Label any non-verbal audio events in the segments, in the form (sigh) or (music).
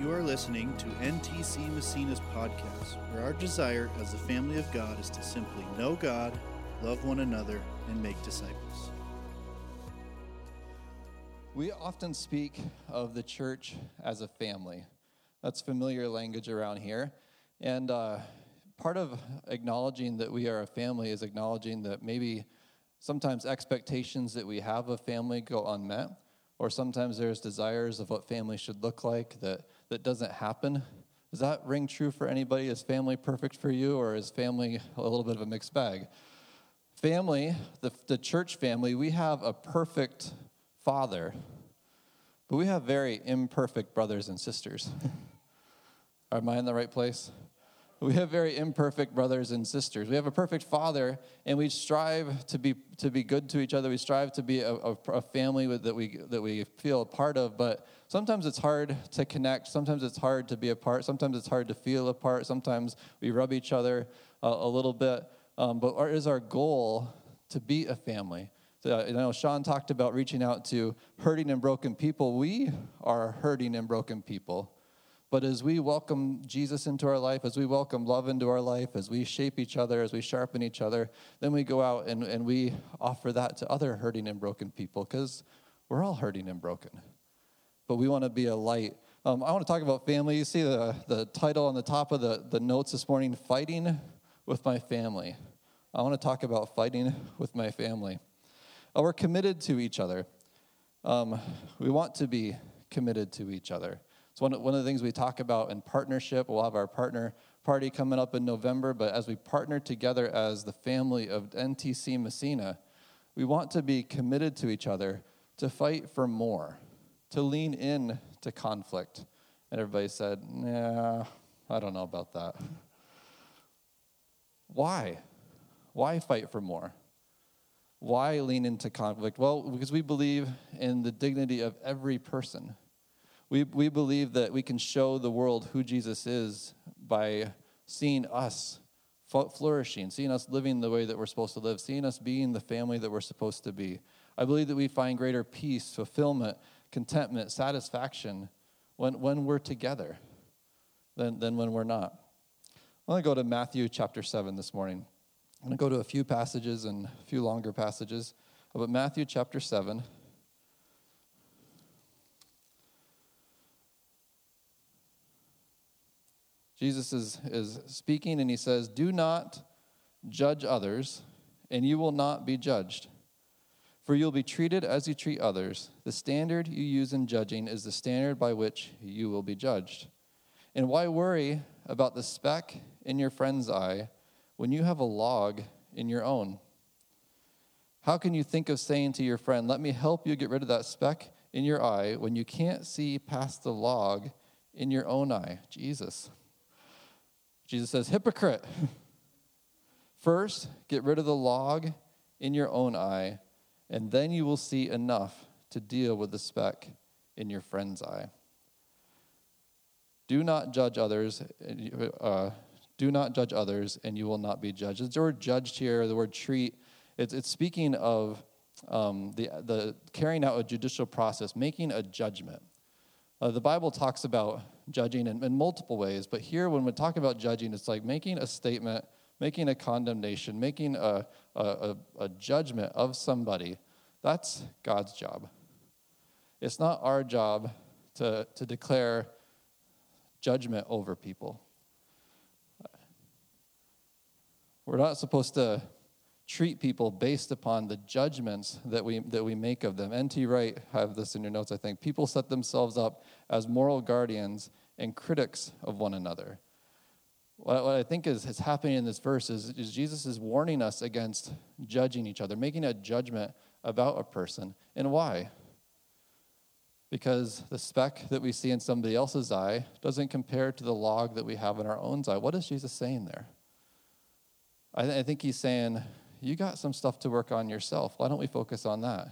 You are listening to NTC Massena's podcast, where our desire as the family of God is to simply know God, love one another, and make disciples. We often speak of the church as a family. That's familiar language around here. And uh, part of acknowledging that we are a family is acknowledging that maybe sometimes expectations that we have of family go unmet, or sometimes there's desires of what family should look like that that doesn't happen. Does that ring true for anybody? Is family perfect for you, or is family a little bit of a mixed bag? Family, the, the church family, we have a perfect father, but we have very imperfect brothers and sisters. (laughs) Am I in the right place? We have very imperfect brothers and sisters. We have a perfect father, and we strive to be to be good to each other. We strive to be a, a, a family with, that we that we feel a part of. But sometimes it's hard to connect. Sometimes it's hard to be a part. Sometimes it's hard to feel a part. Sometimes we rub each other a, a little bit. Um, but our, is our goal to be a family? So, you know, Sean talked about reaching out to hurting and broken people. We are hurting and broken people. But as we welcome Jesus into our life, as we welcome love into our life, as we shape each other, as we sharpen each other, then we go out and, and we offer that to other hurting and broken people because we're all hurting and broken. But we want to be a light. Um, I want to talk about family. You see the, the title on the top of the, the notes this morning Fighting with My Family. I want to talk about fighting with my family. Uh, we're committed to each other. Um, we want to be committed to each other. It's one of, one of the things we talk about in partnership. We'll have our partner party coming up in November, but as we partner together as the family of NTC Massena, we want to be committed to each other to fight for more, to lean in to conflict. And everybody said, Nah, I don't know about that. Why? Why fight for more? Why lean into conflict? Well, because we believe in the dignity of every person. We, we believe that we can show the world who Jesus is by seeing us flourishing, seeing us living the way that we're supposed to live, seeing us being the family that we're supposed to be. I believe that we find greater peace, fulfillment, contentment, satisfaction when, when we're together than, than when we're not. I'm going to go to Matthew chapter 7 this morning. I'm going to go to a few passages and a few longer passages. But Matthew chapter 7. Jesus is, is speaking and he says, Do not judge others, and you will not be judged. For you'll be treated as you treat others. The standard you use in judging is the standard by which you will be judged. And why worry about the speck in your friend's eye when you have a log in your own? How can you think of saying to your friend, Let me help you get rid of that speck in your eye when you can't see past the log in your own eye? Jesus. Jesus says, Hypocrite. (laughs) First, get rid of the log in your own eye, and then you will see enough to deal with the speck in your friend's eye. Do not judge others. Uh, do not judge others, and you will not be judged. The word judged here, the word treat, it's, it's speaking of um, the, the carrying out a judicial process, making a judgment. Uh, the Bible talks about judging in, in, multiple ways, but here, when we talk about judging, it's like making a statement, making a condemnation, making a, a, a judgment of somebody. That's God's job. It's not our job to, to declare judgment over people. We're not supposed to treat people based upon the judgments that we, that we make of them. N.T. Wright, have this in your notes, I think. People set themselves up as moral guardians and critics of one another. What, I think is, is happening in this verse is, is Jesus is warning us against judging each other, making a judgment about a person. And why? Because the speck that we see in somebody else's eye doesn't compare to the log that we have in our own eye. What is Jesus saying there? I, th- I think he's saying you got some stuff to work on yourself. Why don't we focus on that?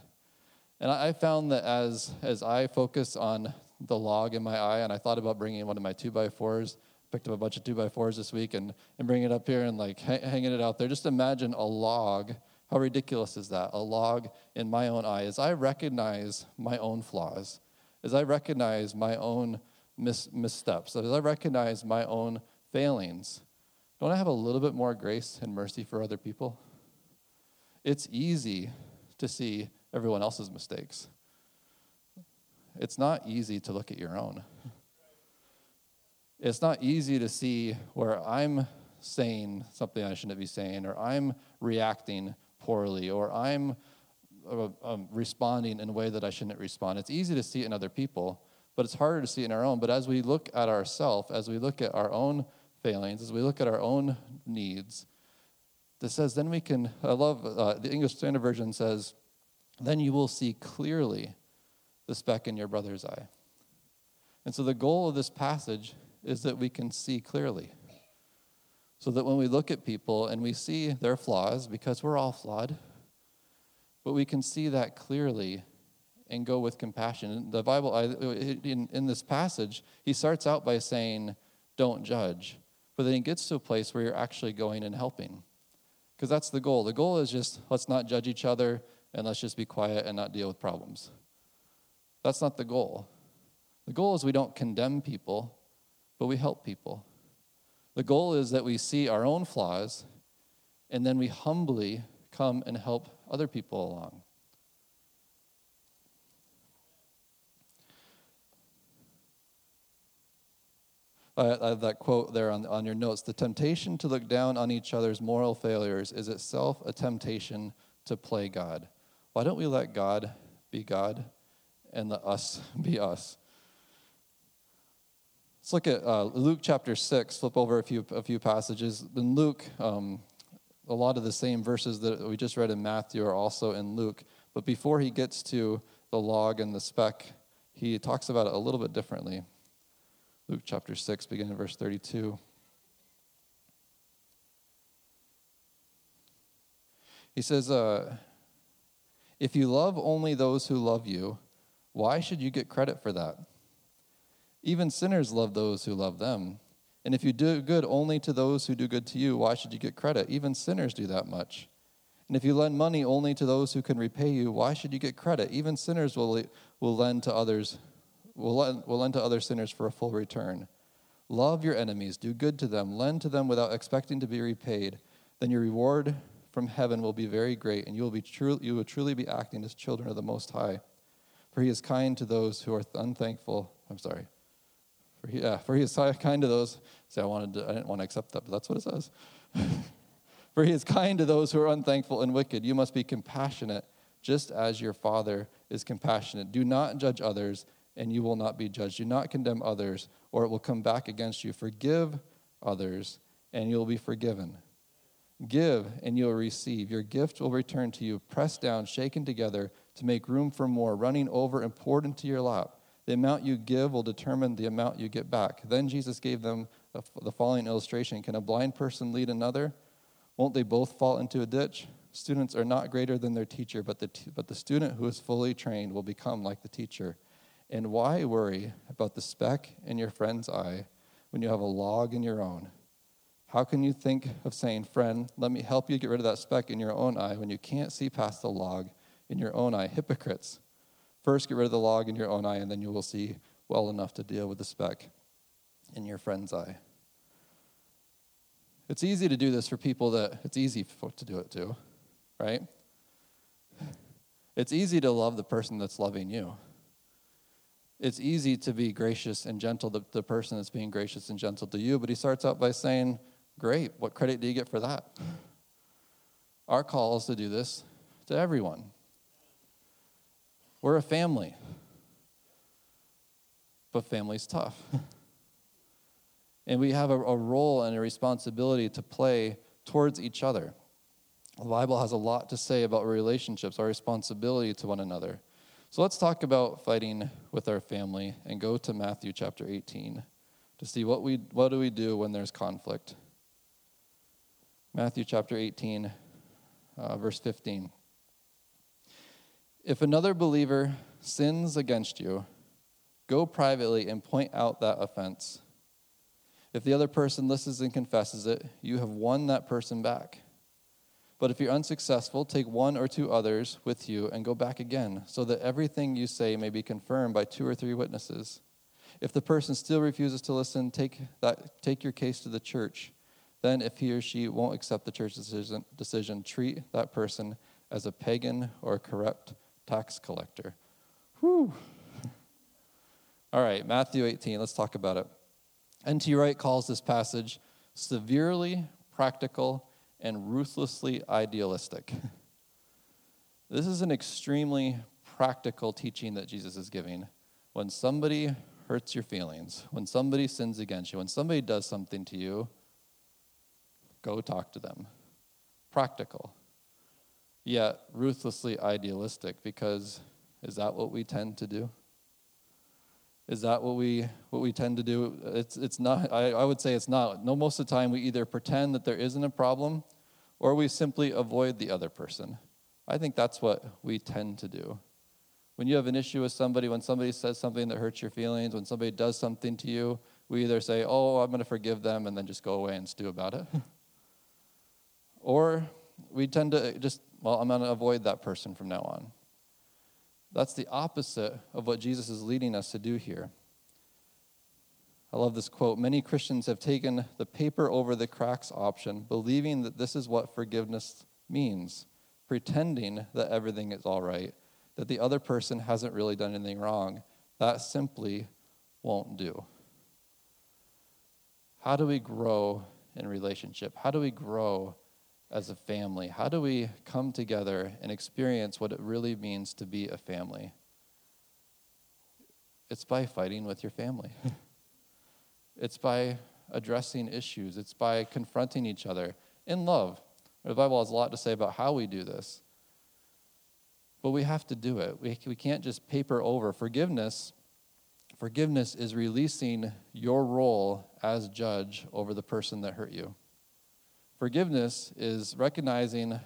And I found that as, as I focus on the log in my eye, and I thought about bringing one of my two by fours, picked up a bunch of two by fours this week and, and bringing it up here and like ha- hanging it out there. Just imagine a log. How ridiculous is that? A log in my own eye. As I recognize my own flaws, as I recognize my own mis- missteps, as I recognize my own failings, don't I have a little bit more grace and mercy for other people? It's easy to see everyone else's mistakes. It's not easy to look at your own. It's not easy to see where I'm saying something I shouldn't be saying, or I'm reacting poorly, or I'm uh, um, responding in a way that I shouldn't respond. It's easy to see it in other people, but it's harder to see in our own. But as we look at ourselves, as we look at our own failings, as we look at our own needs, that says, then we can, I love uh, the English Standard Version says, then you will see clearly the speck in your brother's eye. And so the goal of this passage is that we can see clearly. So that when we look at people and we see their flaws, because we're all flawed, but we can see that clearly and go with compassion. The Bible, in, in this passage, he starts out by saying, Don't judge. But then he gets to a place where you're actually going and helping. Because that's the goal. The goal is just let's not judge each other and let's just be quiet and not deal with problems. That's not the goal. The goal is we don't condemn people, but we help people. The goal is that we see our own flaws and then we humbly come and help other people along. I have that quote there on, on your notes. The temptation to look down on each other's moral failures is itself a temptation to play God. Why don't we let God be God and let us be us? Let's look at uh, Luke chapter 6, flip over a few, a few passages. In Luke, um, a lot of the same verses that we just read in Matthew are also in Luke. But before he gets to the log and the speck, he talks about it a little bit differently. Luke chapter 6, beginning verse 32. He says, uh, If you love only those who love you, why should you get credit for that? Even sinners love those who love them. And if you do good only to those who do good to you, why should you get credit? Even sinners do that much. And if you lend money only to those who can repay you, why should you get credit? Even sinners will, will lend to others will lend, will lend to other sinners for a full return. Love your enemies, do good to them, lend to them without expecting to be repaid. Then your reward from heaven will be very great, and you will, be true, you will truly be acting as children of the Most High. For he is kind to those who are unthankful. I'm sorry. For he, yeah, for he is kind to those. See, I wanted to, I didn't want to accept that, but that's what it says. (laughs) for he is kind to those who are unthankful and wicked. You must be compassionate, just as your Father is compassionate. Do not judge others and you will not be judged. Do not condemn others, or it will come back against you. Forgive others, and you'll be forgiven. Give, and you'll receive. Your gift will return to you, pressed down, shaken together, to make room for more, running over and poured into your lap. The amount you give will determine the amount you get back. Then Jesus gave them the following illustration Can a blind person lead another? Won't they both fall into a ditch? Students are not greater than their teacher, but the, t- but the student who is fully trained will become like the teacher. And why worry about the speck in your friend's eye when you have a log in your own? How can you think of saying, Friend, let me help you get rid of that speck in your own eye when you can't see past the log in your own eye? Hypocrites. First, get rid of the log in your own eye, and then you will see well enough to deal with the speck in your friend's eye. It's easy to do this for people that it's easy to do it to, right? It's easy to love the person that's loving you it's easy to be gracious and gentle to the person that's being gracious and gentle to you, but he starts out by saying, Great, what credit do you get for that? Our call is to do this to everyone. We're a family, but family's tough. (laughs) and we have a, a role and a responsibility to play towards each other. The Bible has a lot to say about relationships, our responsibility to one another. So let's talk about fighting with our family and go to Matthew chapter 18 to see what we what do we do when there's conflict. Matthew chapter 18 uh, verse 15. If another believer sins against you, go privately and point out that offense. If the other person listens and confesses it, you have won that person back. But if you're unsuccessful, take one or two others with you and go back again, so that everything you say may be confirmed by two or three witnesses. If the person still refuses to listen, take, that, take your case to the church. Then, if he or she won't accept the church's decision, decision, treat that person as a pagan or corrupt tax collector. Whew. (laughs) All right, Matthew 18, let's talk about it. N.T. Wright calls this passage severely practical and ruthlessly idealistic. (laughs) This is an extremely practical teaching that Jesus is giving. When somebody hurts your feelings, when somebody sins against you, when somebody does something to you, go talk to them. Practical, yet ruthlessly idealistic, because is that what we tend to do? Is that what we what we tend to do? It's it's not. I, I would say it's not. No, most of the time we either pretend that there isn't a problem, or we simply avoid the other person. I think that's what we tend to do. When you have an issue with somebody, when somebody says something that hurts your feelings, when somebody does something to you, we either say, Oh, I'm going to forgive them, and then just go away and stew about it. (laughs) or we tend to just, well, I'm going to avoid that person from now on. That's the opposite of what Jesus is leading us to do here. I love this quote. Many Christians have taken the paper over the cracks option, believing that this is what forgiveness means, pretending that everything is all right that the other person hasn't really done anything wrong. That simply won't do. How do we grow in relationship? How do we grow as a family? How do we come together and experience what it really means to be a family? It's by fighting with your family. (laughs) it's by addressing issues. It's by confronting each other in love. The Bible has a lot to say about how we do this. But we have to do it. We, we can't just paper over. Forgiveness, forgiveness is releasing your role as judge over the person that hurt you. Forgiveness is recognizing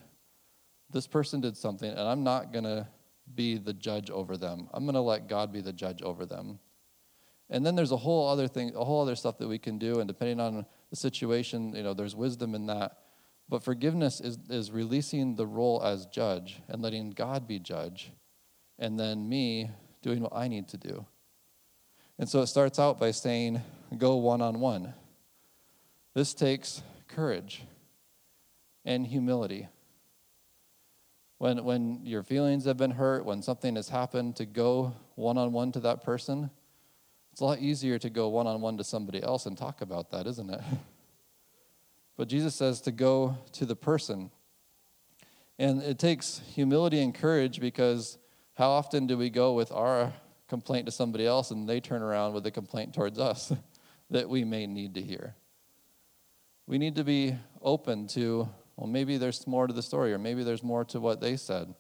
this person did something and I'm not going to be the judge over them. I'm going to let God be the judge over them. And then there's a whole other thing, a whole other stuff that we can do and depending on the situation, you know, there's wisdom in that. But forgiveness is, is releasing the role as judge and letting God be judge, and then me doing what I need to do. And so it starts out by saying, go one on one. This takes courage and humility. When, when your feelings have been hurt, when something has happened, to go one on one to that person, it's a lot easier to go one on one to somebody else and talk about that, isn't it? (laughs) But Jesus says to go to the person. And it takes humility and courage because how often do we go with our complaint to somebody else and they turn around with a complaint towards us (laughs) that we may need to hear? We need to be open to, well, maybe there's more to the story or maybe there's more to what they said.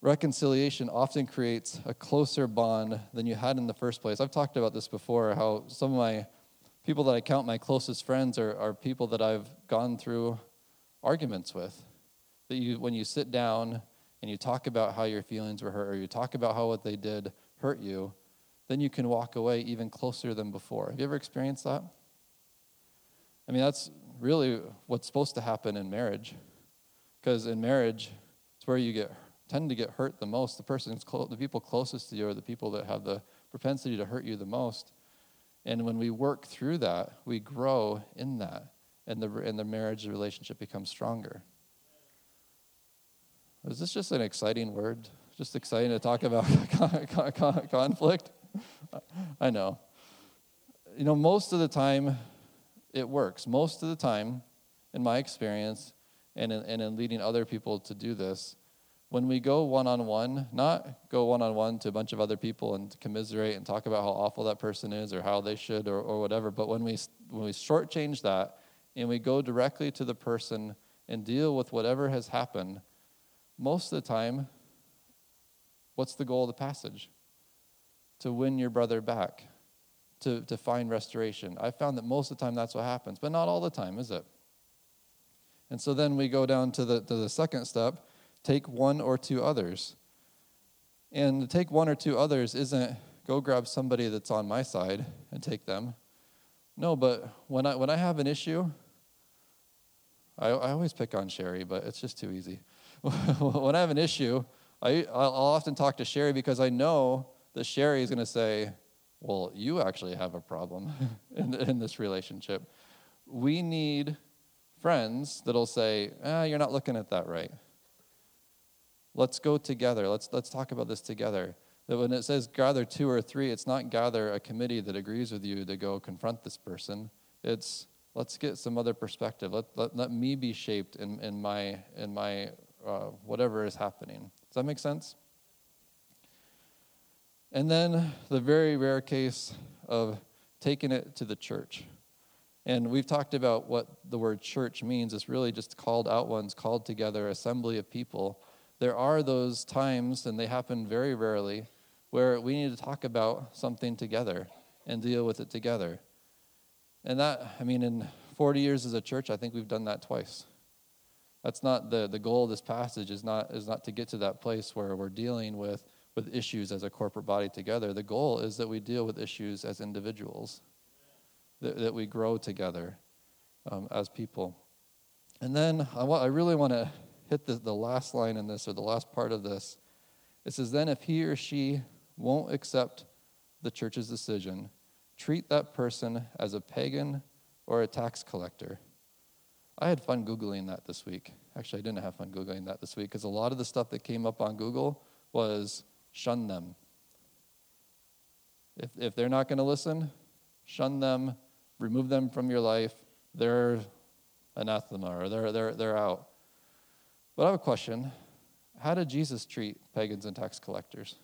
Reconciliation often creates a closer bond than you had in the first place. I've talked about this before, how some of my people that I count my closest friends are, are people that I've gone through arguments with. That you, when you sit down and you talk about how your feelings were hurt, or you talk about how what they did hurt you, then you can walk away even closer than before. Have you ever experienced that? I mean, that's really what's supposed to happen in marriage. Because in marriage, it's where you get tend to get hurt the most. The person, the people closest to you, are the people that have the propensity to hurt you the most. And when we work through that, we grow in that, and the, and the marriage relationship becomes stronger. Is this just an exciting word? Just exciting to talk about (laughs) conflict? I know. You know, most of the time, it works. Most of the time, in my experience, and in, and in leading other people to do this, when we go one on one, not go one on one to a bunch of other people and commiserate and talk about how awful that person is or how they should or, or whatever, but when we, when we shortchange that and we go directly to the person and deal with whatever has happened, most of the time, what's the goal of the passage? To win your brother back, to, to find restoration. I found that most of the time that's what happens, but not all the time, is it? And so then we go down to the, to the second step take one or two others. And take one or two others isn't go grab somebody that's on my side and take them. No, but when I, when I have an issue, I, I always pick on Sherry, but it's just too easy. (laughs) when I have an issue, I, I'll often talk to Sherry because I know that Sherry is going to say, well, you actually have a problem (laughs) in, in this relationship. We need friends that'll say, ah, you're not looking at that right. Let's go together. Let's, let's talk about this together. That when it says gather two or three, it's not gather a committee that agrees with you to go confront this person. It's let's get some other perspective. Let, let, let me be shaped in, in my, in my uh, whatever is happening. Does that make sense? And then the very rare case of taking it to the church. And we've talked about what the word church means. It's really just called out ones, called together, assembly of people. There are those times, and they happen very rarely, where we need to talk about something together and deal with it together. And that, I mean, in 40 years as a church, I think we've done that twice. That's not the, the goal of this passage is not, is not to get to that place where we're dealing with, with issues as a corporate body together. The goal is that we deal with issues as individuals, that, that we grow together um, as people. And then I, wa- I really want to hit the, the last line in this, or the last part of this. It says, Then if he or she won't accept the church's decision, treat that person as a pagan or a tax collector. I had fun Googling that this week. Actually, I didn't have fun Googling that this week because a lot of the stuff that came up on Google was shun them. If, if they're not going to listen, shun them, remove them from your life. They're anathema or they're, they're, they're out. But I have a question How did Jesus treat pagans and tax collectors?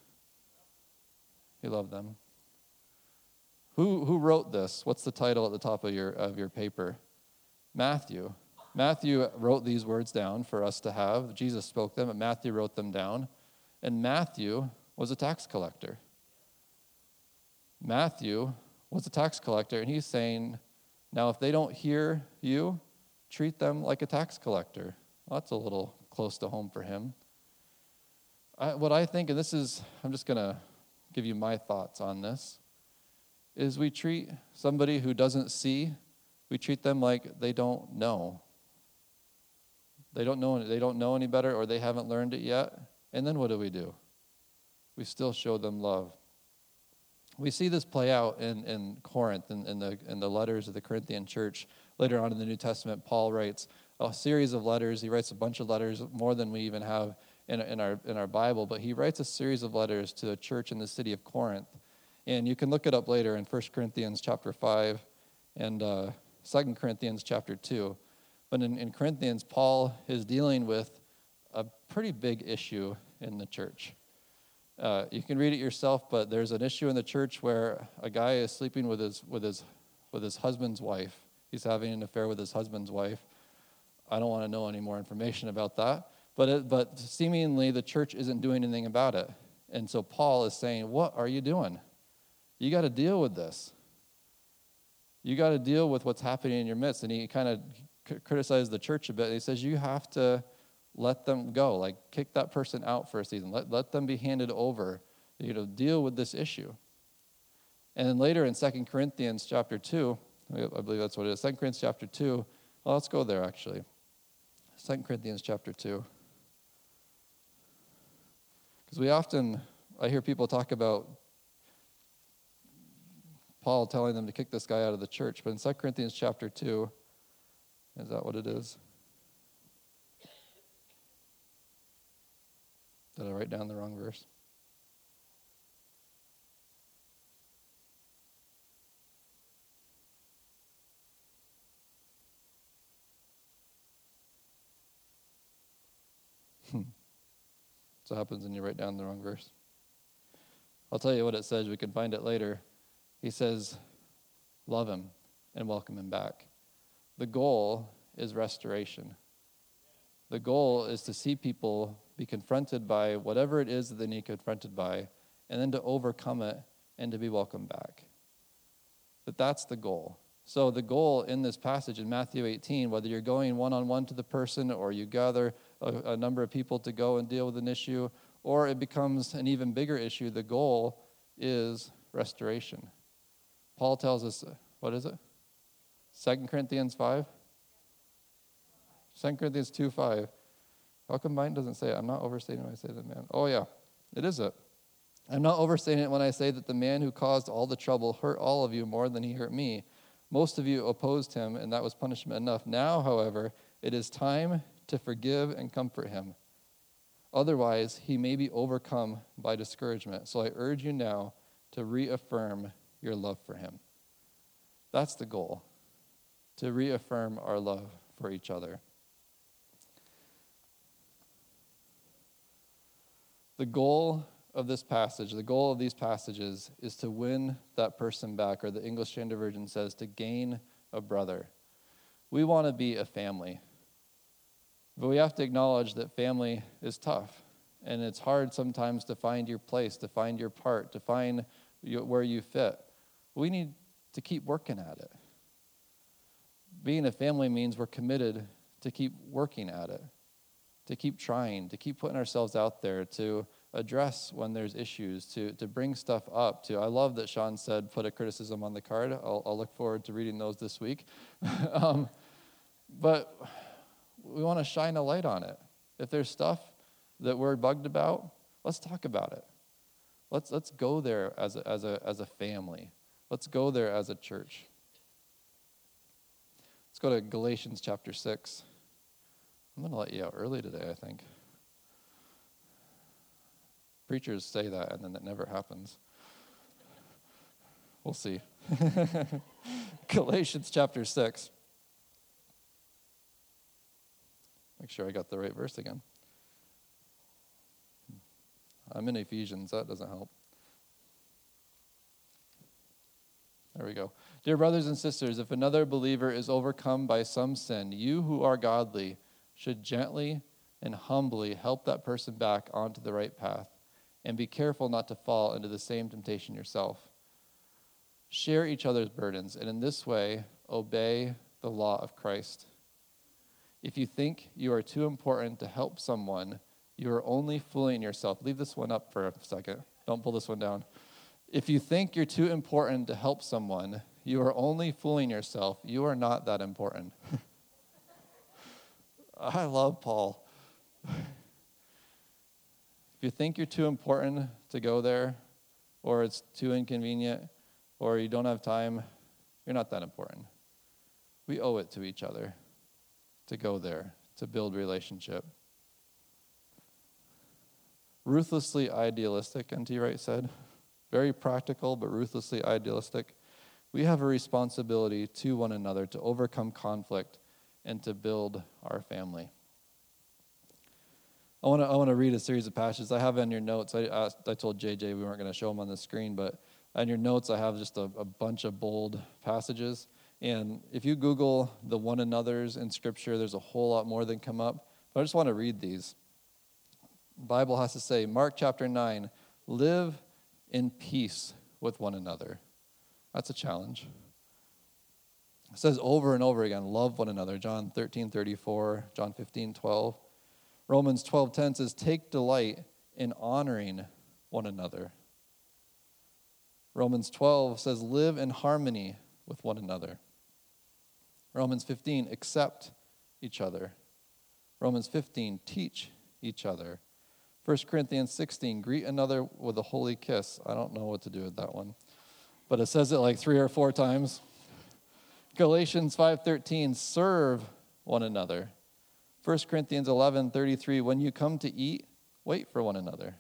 He loved them. Who, who wrote this? What's the title at the top of your, of your paper? Matthew. Matthew wrote these words down for us to have. Jesus spoke them, but Matthew wrote them down. And Matthew was a tax collector. Matthew was a tax collector, and he's saying, now if they don't hear you, treat them like a tax collector. Well, that's a little close to home for him. I, what I think, and this is, I'm just going to give you my thoughts on this is we treat somebody who doesn't see, we treat them like they don't know. They don't know they don't know any better or they haven't learned it yet. And then what do we do? We still show them love. We see this play out in, in Corinth, in, in, the, in the letters of the Corinthian church. Later on in the New Testament, Paul writes a series of letters. He writes a bunch of letters, more than we even have in, in, our, in our Bible, but he writes a series of letters to a church in the city of Corinth. And you can look it up later in 1 Corinthians chapter 5 and uh, 2 Corinthians chapter 2. But in, in Corinthians, Paul is dealing with a pretty big issue in the church. Uh, you can read it yourself, but there's an issue in the church where a guy is sleeping with his, with his, with his husband's wife. He's having an affair with his husband's wife. I don't want to know any more information about that. But, it, but seemingly the church isn't doing anything about it. And so Paul is saying, What are you doing? You got to deal with this. You got to deal with what's happening in your midst. And he kind of c- criticizes the church a bit. He says, You have to let them go. Like, kick that person out for a season. Let, let them be handed over. You know, deal with this issue. And then later in 2 Corinthians chapter 2, I believe that's what it is. 2 Corinthians chapter 2. Well, let's go there actually. 2 Corinthians chapter 2. Because we often, I hear people talk about Paul telling them to kick this guy out of the church. But in 2 Corinthians chapter 2, is that what it is? Did I write down the wrong verse? Hmm. So happens when you write down the wrong verse. I'll tell you what it says. We can find it later. He says, Love him and welcome him back. The goal is restoration. The goal is to see people be confronted by whatever it is that they need confronted by, and then to overcome it and to be welcomed back. That that's the goal. So the goal in this passage in Matthew 18, whether you're going one on one to the person or you gather a, a, number of people to go and deal with an issue, or it becomes an even bigger issue, the goal is restoration. Paul tells us, uh, what is it? 2 Corinthians 5? 2 Corinthians 2 5. How come mine doesn't say it? I'm not overstating when I say that, man. Oh, yeah, it is it. I'm not overstating it when I say that the man who caused all the trouble hurt all of you more than he hurt me. Most of you opposed him, and that was punishment enough. Now, however, it is time to forgive and comfort him. Otherwise, he may be overcome by discouragement. So I urge you now to reaffirm your love for him. That's the goal, to reaffirm our love for each other. The goal of this passage, the goal of these passages, is to win that person back, or the English Standard Version says to gain a brother. We want to be a family. But we have to acknowledge that family is tough. And it's hard sometimes to find your place, to find your part, to find where you fit. We need to keep working at it. Being a family means we're committed to keep working at it, to keep trying, to keep putting ourselves out there, to address when there's issues, to, to bring stuff up. To I love that Sean said put a criticism on the card. I'll, I'll look forward to reading those this week. (laughs) um, but we want to shine a light on it. If there's stuff that we're bugged about, let's talk about it. Let's, let's go there as a, as, a, as a family. Let's go there as a church. Let's go to Galatians chapter 6. I'm going to let you out early today, I think. Preachers say that, and then it never happens. We'll see. (laughs) Galatians chapter 6. Make sure I got the right verse again. I'm in Ephesians, that doesn't help. There we go. Dear brothers and sisters, if another believer is overcome by some sin, you who are godly should gently and humbly help that person back onto the right path and be careful not to fall into the same temptation yourself. Share each other's burdens, and in this way, obey the law of Christ. If you think you are too important to help someone, you are only fooling yourself. Leave this one up for a second. Don't pull this one down. If you think you're too important to help someone, you are only fooling yourself. You are not that important. (laughs) I love Paul. if you think you're too important to go there, or it's too inconvenient, or you don't have time, you're not that important. We owe it to each other to go there, to build relationship. Ruthlessly idealistic, N.T. Wright said. Very practical, but ruthlessly idealistic. We have a responsibility to one another to overcome conflict and to build our family. I want to I want to read a series of passages I have in your notes. I asked, I told JJ we weren't going to show them on the screen, but on your notes I have just a, a bunch of bold passages. And if you Google the one another's in Scripture, there's a whole lot more that come up. But I just want to read these. The Bible has to say, Mark chapter 9, live in peace with one another. That's a challenge. It says over and over again, love one another. John 13, 34, John 15, 12. Romans 12, 10 says, take delight in honoring one another. Romans 12 says, live in harmony with one another. Romans 15, accept each other. Romans 15, teach each other. 1 Corinthians 16, greet another with a holy kiss. I don't know what to do with that one, but it says it like three or four times. Galatians 5:13, serve one another. 1 Corinthians 11:33, when you come to eat, wait for one another.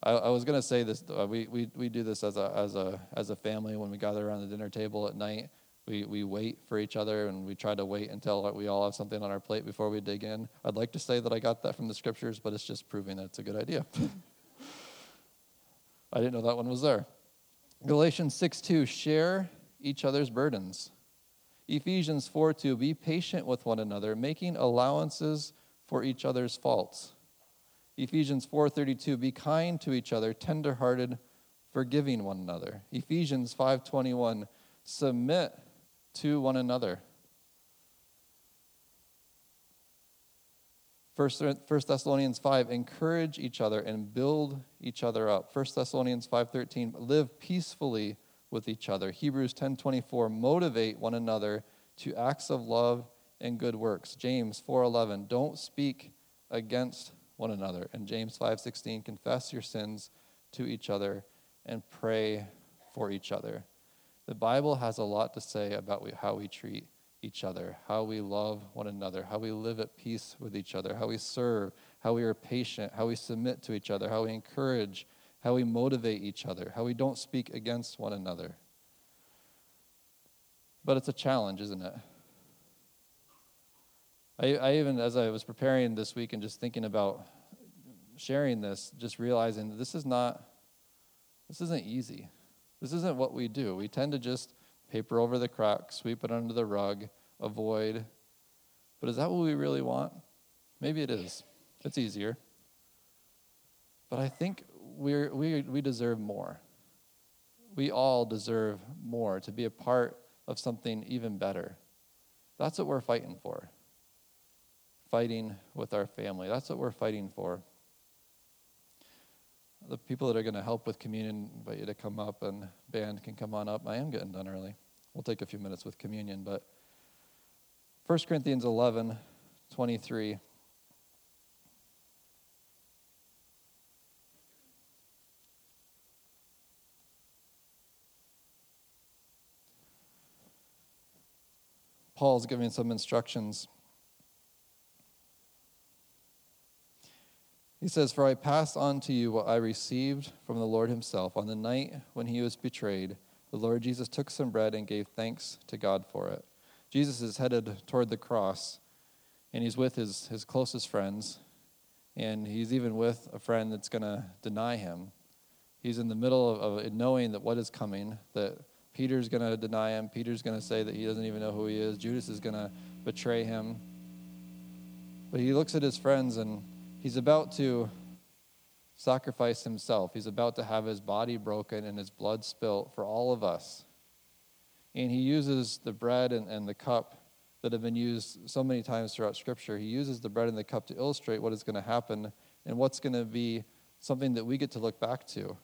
I, I was going to say this. Uh, we, we, we do this as a, as, a, as a family when we gather around the dinner table at night. We, we wait for each other and we try to wait until we all have something on our plate before we dig in. I'd like to say that I got that from the scriptures, but it's just proving that it's a good idea. (laughs) I didn't know that one was there. Galatians 6 2, share each other's burdens. Ephesians 4 2, be patient with one another, making allowances for each other's faults. Ephesians 4:32 be kind to each other tenderhearted forgiving one another. Ephesians 5:21 submit to one another. First, First Thessalonians 5, encourage each other and build each other up. First Thessalonians 5.13, live peacefully with each other. Hebrews 10.24, motivate one another to acts of love and good works. James 4.11, don't speak against one another. And James 5:16, confess your sins to each other and pray for each other. The Bible has a lot to say about how we treat each other, how we love one another, how we live at peace with each other, how we serve, how we are patient, how we submit to each other, how we encourage, how we motivate each other, how we don't speak against one another. But it's a challenge, isn't it? I, I even, as I was preparing this week and just thinking about sharing this, just realizing that this is not, this isn't easy. This isn't what we do. We tend to just paper over the crack, sweep it under the rug, avoid. But is that what we really want? Maybe it is. It's easier. But I think we're, we, we deserve more. We all deserve more to be a part of something even better. That's what we're fighting for fighting with our family. That's what we're fighting for. The people that are going to help with communion invite you to come up, and band can come on up. I am getting done early. We'll take a few minutes with communion, but 1 Corinthians 11, 23. Paul's giving some instructions He says, For I passed on to you what I received from the Lord himself. On the night when he was betrayed, the Lord Jesus took some bread and gave thanks to God for it. Jesus is headed toward the cross, and he's with his, his closest friends, and he's even with a friend that's going to deny him. He's in the middle of, of knowing that what is coming, that Peter's going to deny him. Peter's going to say that he doesn't even know who he is. Judas is going to betray him. But he looks at his friends and He's about to sacrifice himself. He's about to have his body broken and his blood spilt for all of us. And he uses the bread and, and the cup that have been used so many times throughout Scripture. He uses the bread and the cup to illustrate what is going to happen and what's going to be something that we get to look back to.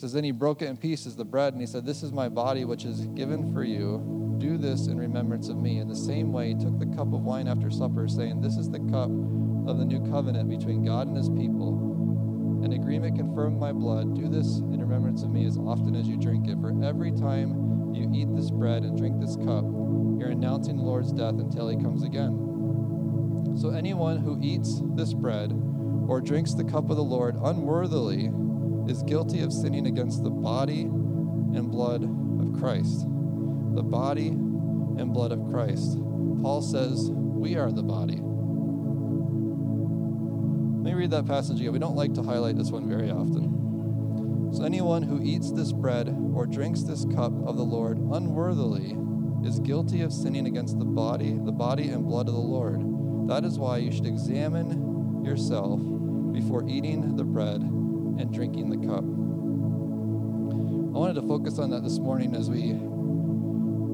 Says, Then he broke it in pieces, the bread, and he said, This is my body, which is given for you. Do this in remembrance of me. In the same way, he took the cup of wine after supper, saying, This is the cup of the new covenant between God and his people. An agreement confirmed my blood. Do this in remembrance of me as often as you drink it. For every time you eat this bread and drink this cup, you're announcing the Lord's death until he comes again. So anyone who eats this bread or drinks the cup of the Lord unworthily is guilty of sinning against the body and blood of Christ the body and blood of Christ. Paul says, We are the body. Let me read that passage again. We don't like to highlight this one very often. So, anyone who eats this bread or drinks this cup of the Lord unworthily is guilty of sinning against the body, the body and blood of the Lord. That is why you should examine yourself before eating the bread and drinking the cup. I wanted to focus on that this morning as we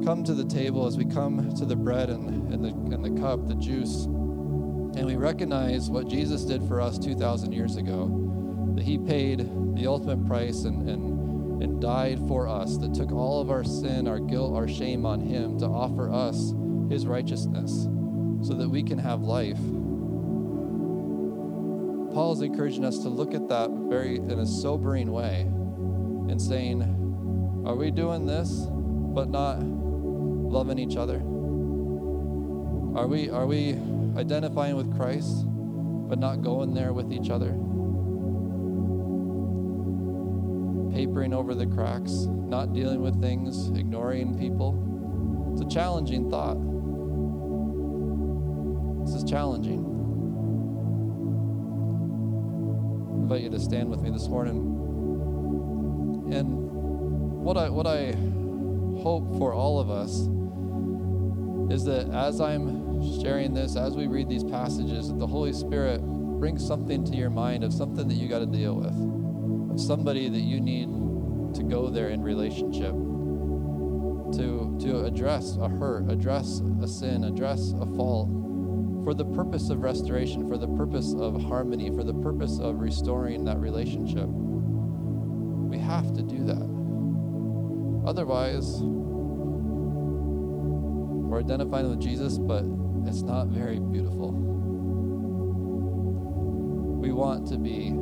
come to the table, as we come to the bread and, and, the, and the cup, the juice, and we recognize what Jesus did for us 2,000 years ago, that He paid the ultimate price and, and, and died for us, that took all of our sin, our guilt, our shame on Him to offer us His righteousness so that we can have life. Paul is encouraging us to look at that very in a sobering way and saying, Are we doing this, but not loving each other? Are we, are we identifying with Christ, but not going there with each other? Papering over the cracks, not dealing with things, ignoring people. It's a challenging thought. This is challenging. Invite you to stand with me this morning. And what I what I hope for all of us is that as I'm sharing this, as we read these passages, that the Holy Spirit brings something to your mind of something that you got to deal with, of somebody that you need to go there in relationship, to, to address a hurt, address a sin, address a fault, for the purpose of restoration, for the purpose of harmony, for the purpose of restoring that relationship. We have to do that. Otherwise, we're identifying with Jesus, but it's not very beautiful. we want to be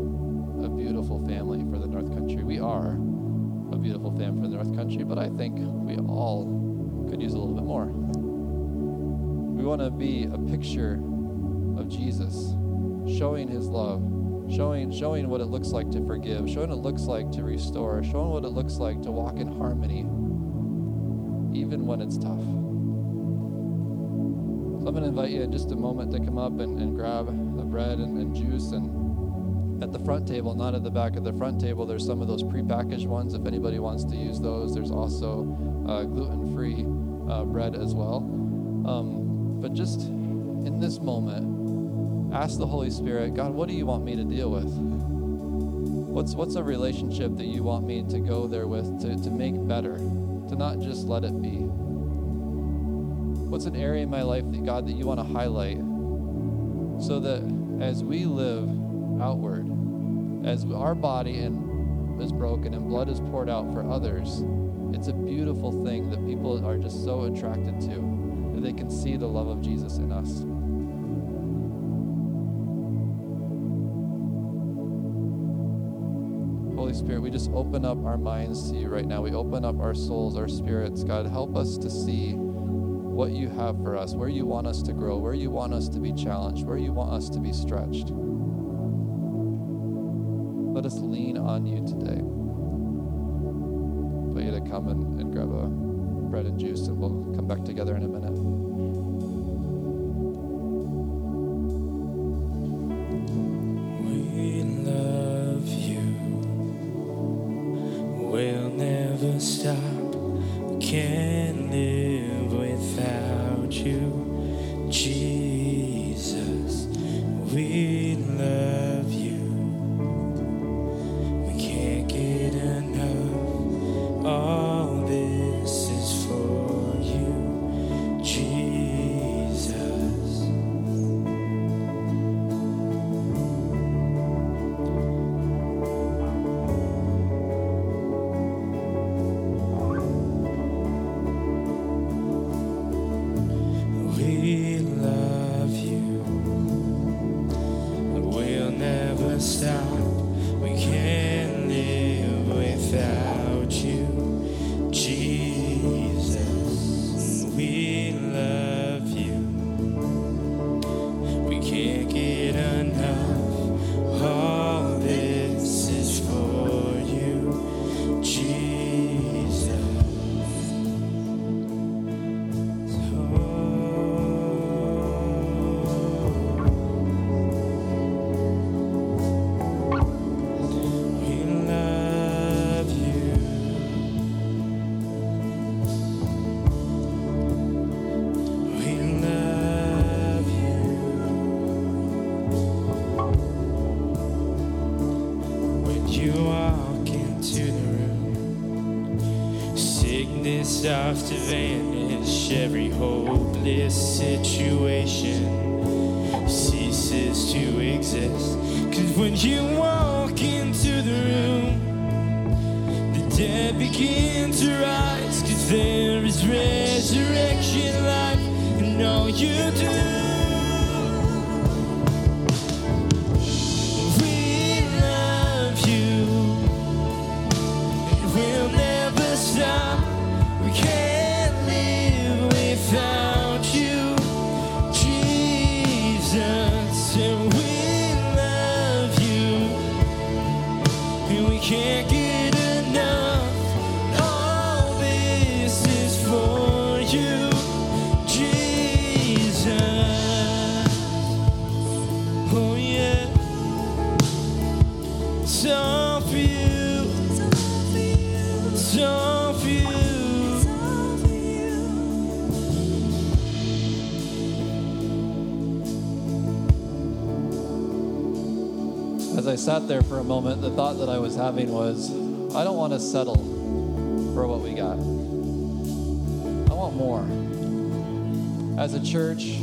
a beautiful family for the North Country. We are a beautiful family for the North Country, but I think we all could use a little bit more. We want to be a picture of Jesus, showing his love, showing, showing what it looks like to forgive, showing what it looks like to restore, showing what it looks like to walk in harmony, even when it's tough. So I'm going to invite you in just a moment to come up and, and grab the bread and, and juice and at the front table, not at the back of the front table, there's some of those prepackaged ones. If anybody wants to use those, there's also uh, gluten free uh, bread as well. Um, but just in this moment, ask the Holy Spirit, God, what do you want me to deal with? What's, what's a relationship that you want me to go there with to, to make better, to not just let it be? What's an area in my life that God that you want to highlight so that as we live outward, as our body and is broken and blood is poured out for others, it's a beautiful thing that people are just so attracted to they can see the love of Jesus in us. Holy Spirit, we just open up our minds to you right now. We open up our souls, our spirits. God, help us to see what you have for us, where you want us to grow, where you want us to be challenged, where you want us to be stretched. Let us lean on you today. Invite you to come and, and grab a bread and juice, and we'll come back together in a minute. Sat there for a moment, the thought that I was having was I don't want to settle for what we got. I want more. As a church,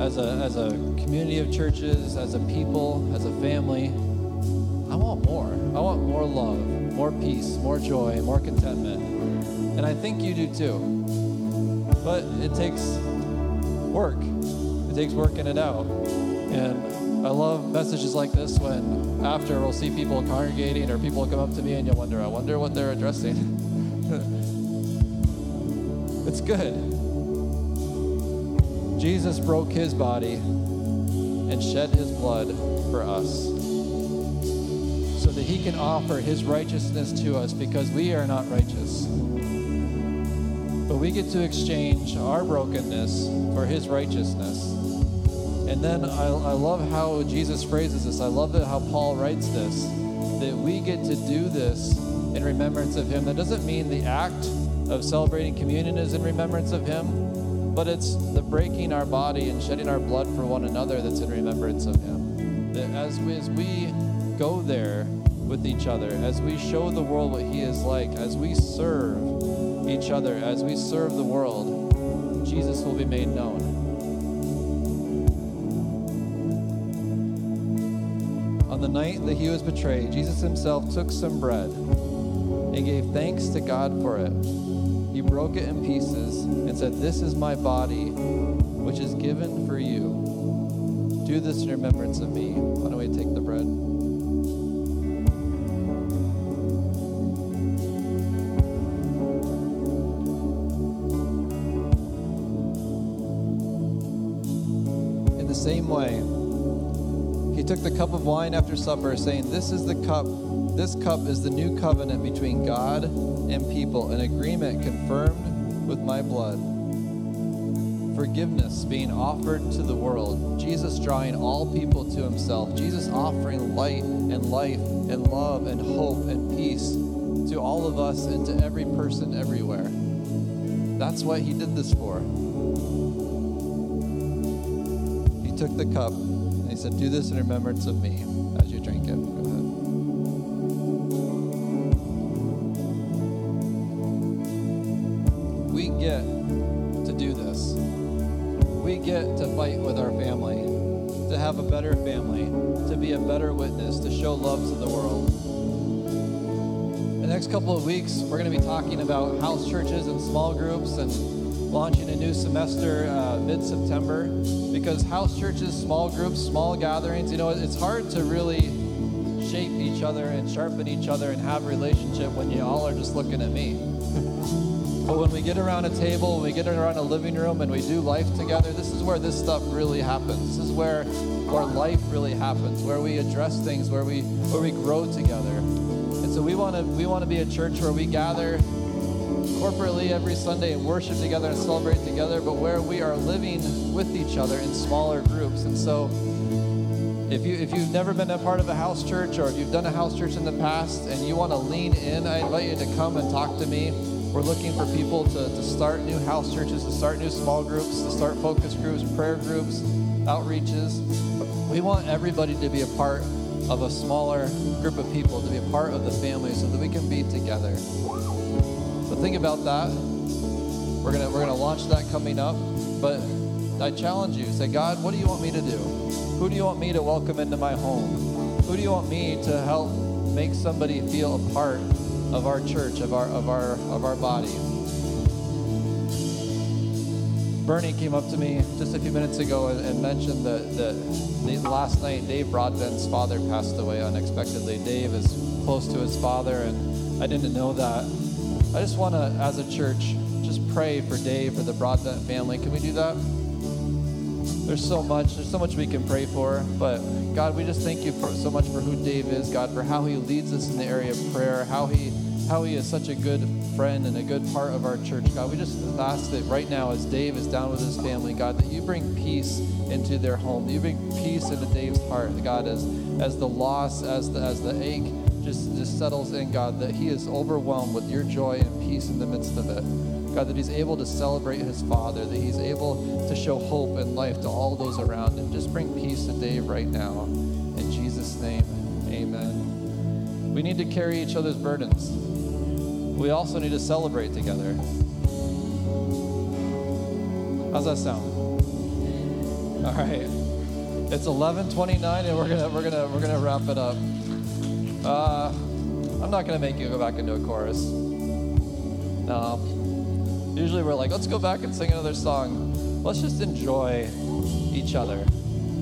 as a, as a community of churches, as a people, as a family, I want more. I want more love, more peace, more joy, more contentment. And I think you do too. But it takes work. It takes working it out. And I love messages like this when after we'll see people congregating or people come up to me and you'll wonder, I wonder what they're addressing. (laughs) it's good. Jesus broke his body and shed his blood for us so that he can offer his righteousness to us because we are not righteous. But we get to exchange our brokenness for his righteousness. And then I, I love how Jesus phrases this. I love it how Paul writes this that we get to do this in remembrance of him. That doesn't mean the act of celebrating communion is in remembrance of him, but it's the breaking our body and shedding our blood for one another that's in remembrance of him. That as we, as we go there with each other, as we show the world what he is like, as we serve each other, as we serve the world, Jesus will be made known. Night that he was betrayed, Jesus himself took some bread and gave thanks to God for it. He broke it in pieces and said, This is my body, which is given for you. Do this in remembrance of me. Why don't we take the bread? In the same way, took the cup of wine after supper, saying, This is the cup, this cup is the new covenant between God and people, an agreement confirmed with my blood. Forgiveness being offered to the world, Jesus drawing all people to himself, Jesus offering light and life and love and hope and peace to all of us and to every person everywhere. That's what he did this for. He took the cup he said, Do this in remembrance of me as you drink it. Go ahead. We get to do this. We get to fight with our family, to have a better family, to be a better witness, to show love to the world. In The next couple of weeks, we're going to be talking about house churches and small groups and launching a new semester uh, mid September because house churches, small groups, small gatherings, you know, it's hard to really shape each other and sharpen each other and have relationship when you all are just looking at me. But when we get around a table, when we get around a living room and we do life together, this is where this stuff really happens. This is where where life really happens, where we address things, where we where we grow together. And so we want to we want to be a church where we gather corporately every Sunday and worship together and celebrate together, but where we are living with each other in smaller groups. And so if you if you've never been a part of a house church or if you've done a house church in the past and you want to lean in, I invite you to come and talk to me. We're looking for people to, to start new house churches, to start new small groups, to start focus groups, prayer groups, outreaches. We want everybody to be a part of a smaller group of people, to be a part of the family so that we can be together. Think about that. We're gonna we're gonna launch that coming up. But I challenge you, say, God, what do you want me to do? Who do you want me to welcome into my home? Who do you want me to help make somebody feel a part of our church, of our of our of our body? Bernie came up to me just a few minutes ago and, and mentioned that, that last night Dave Broadbent's father passed away unexpectedly. Dave is close to his father, and I didn't know that. I just want to, as a church, just pray for Dave, for the Broadbent family. Can we do that? There's so much. There's so much we can pray for. But God, we just thank you for so much for who Dave is, God, for how he leads us in the area of prayer, how he how he is such a good friend and a good part of our church. God, we just ask that right now, as Dave is down with his family, God, that you bring peace into their home. You bring peace into Dave's heart, God, as as the loss, as the as the ache just, just settles in, God, that he is overwhelmed with your joy and peace in the midst of it. God, that he's able to celebrate his father, that he's able to show hope and life to all those around him. Just bring peace to Dave right now. In Jesus' name, amen. We need to carry each other's burdens. We also need to celebrate together. How's that sound? All right. It's 11:29 and we're going to we're going to we're going to wrap it up. Uh, I'm not going to make you go back into a chorus. No. Usually we're like, let's go back and sing another song. Let's just enjoy each other.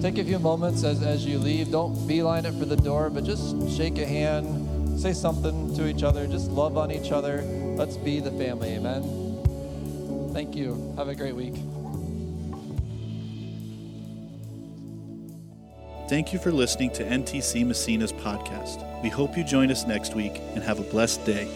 take a few moments as, as you leave. Don't beeline it for the door, but just shake a hand, say something to each other, just love on each other. Let's be the family. Amen. Thank you. Have a great week. Thank you for listening to NTC Massena's podcast. We hope you join us next week and have a blessed day.